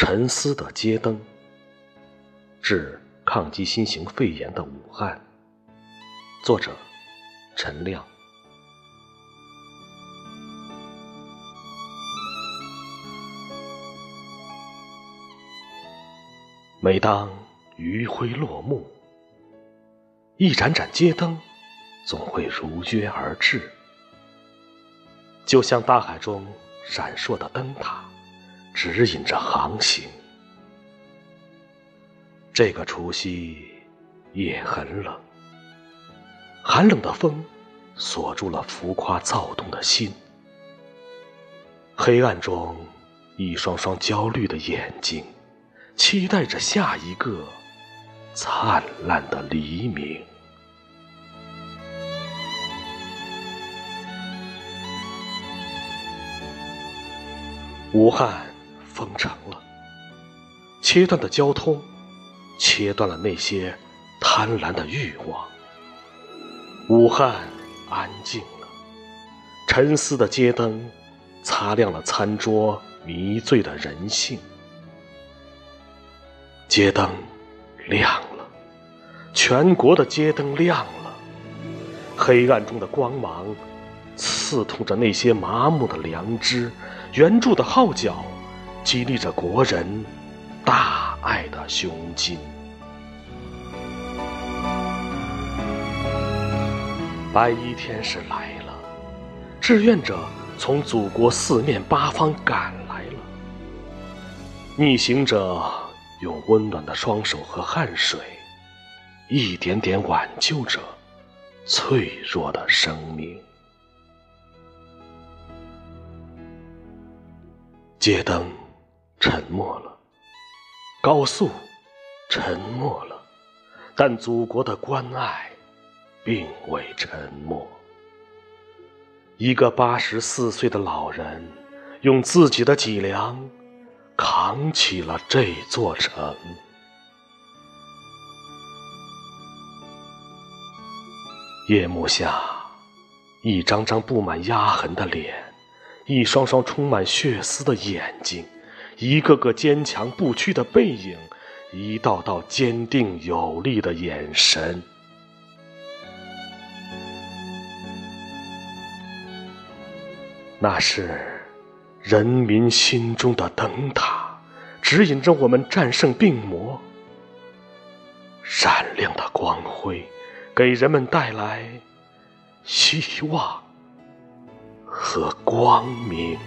沉思的街灯，致抗击新型肺炎的武汉。作者：陈亮。每当余晖落幕，一盏盏街灯总会如约而至，就像大海中闪烁的灯塔，指引着航行。这个除夕夜很冷，寒冷的风锁住了浮夸躁动的心，黑暗中一双双焦虑的眼睛。期待着下一个灿烂的黎明。武汉封城了，切断的交通，切断了那些贪婪的欲望。武汉安静了，沉思的街灯擦亮了餐桌迷醉的人性。街灯亮了，全国的街灯亮了。黑暗中的光芒刺痛着那些麻木的良知，援助的号角激励着国人大爱的胸襟。白衣天使来了，志愿者从祖国四面八方赶来了，逆行者。用温暖的双手和汗水，一点点挽救着脆弱的生命。街灯沉默了，高速沉默了，但祖国的关爱并未沉默。一个八十四岁的老人，用自己的脊梁。扛起了这座城。夜幕下，一张张布满压痕的脸，一双双充满血丝的眼睛，一个个坚强不屈的背影，一道道坚定有力的眼神。那是。人民心中的灯塔，指引着我们战胜病魔。闪亮的光辉，给人们带来希望和光明。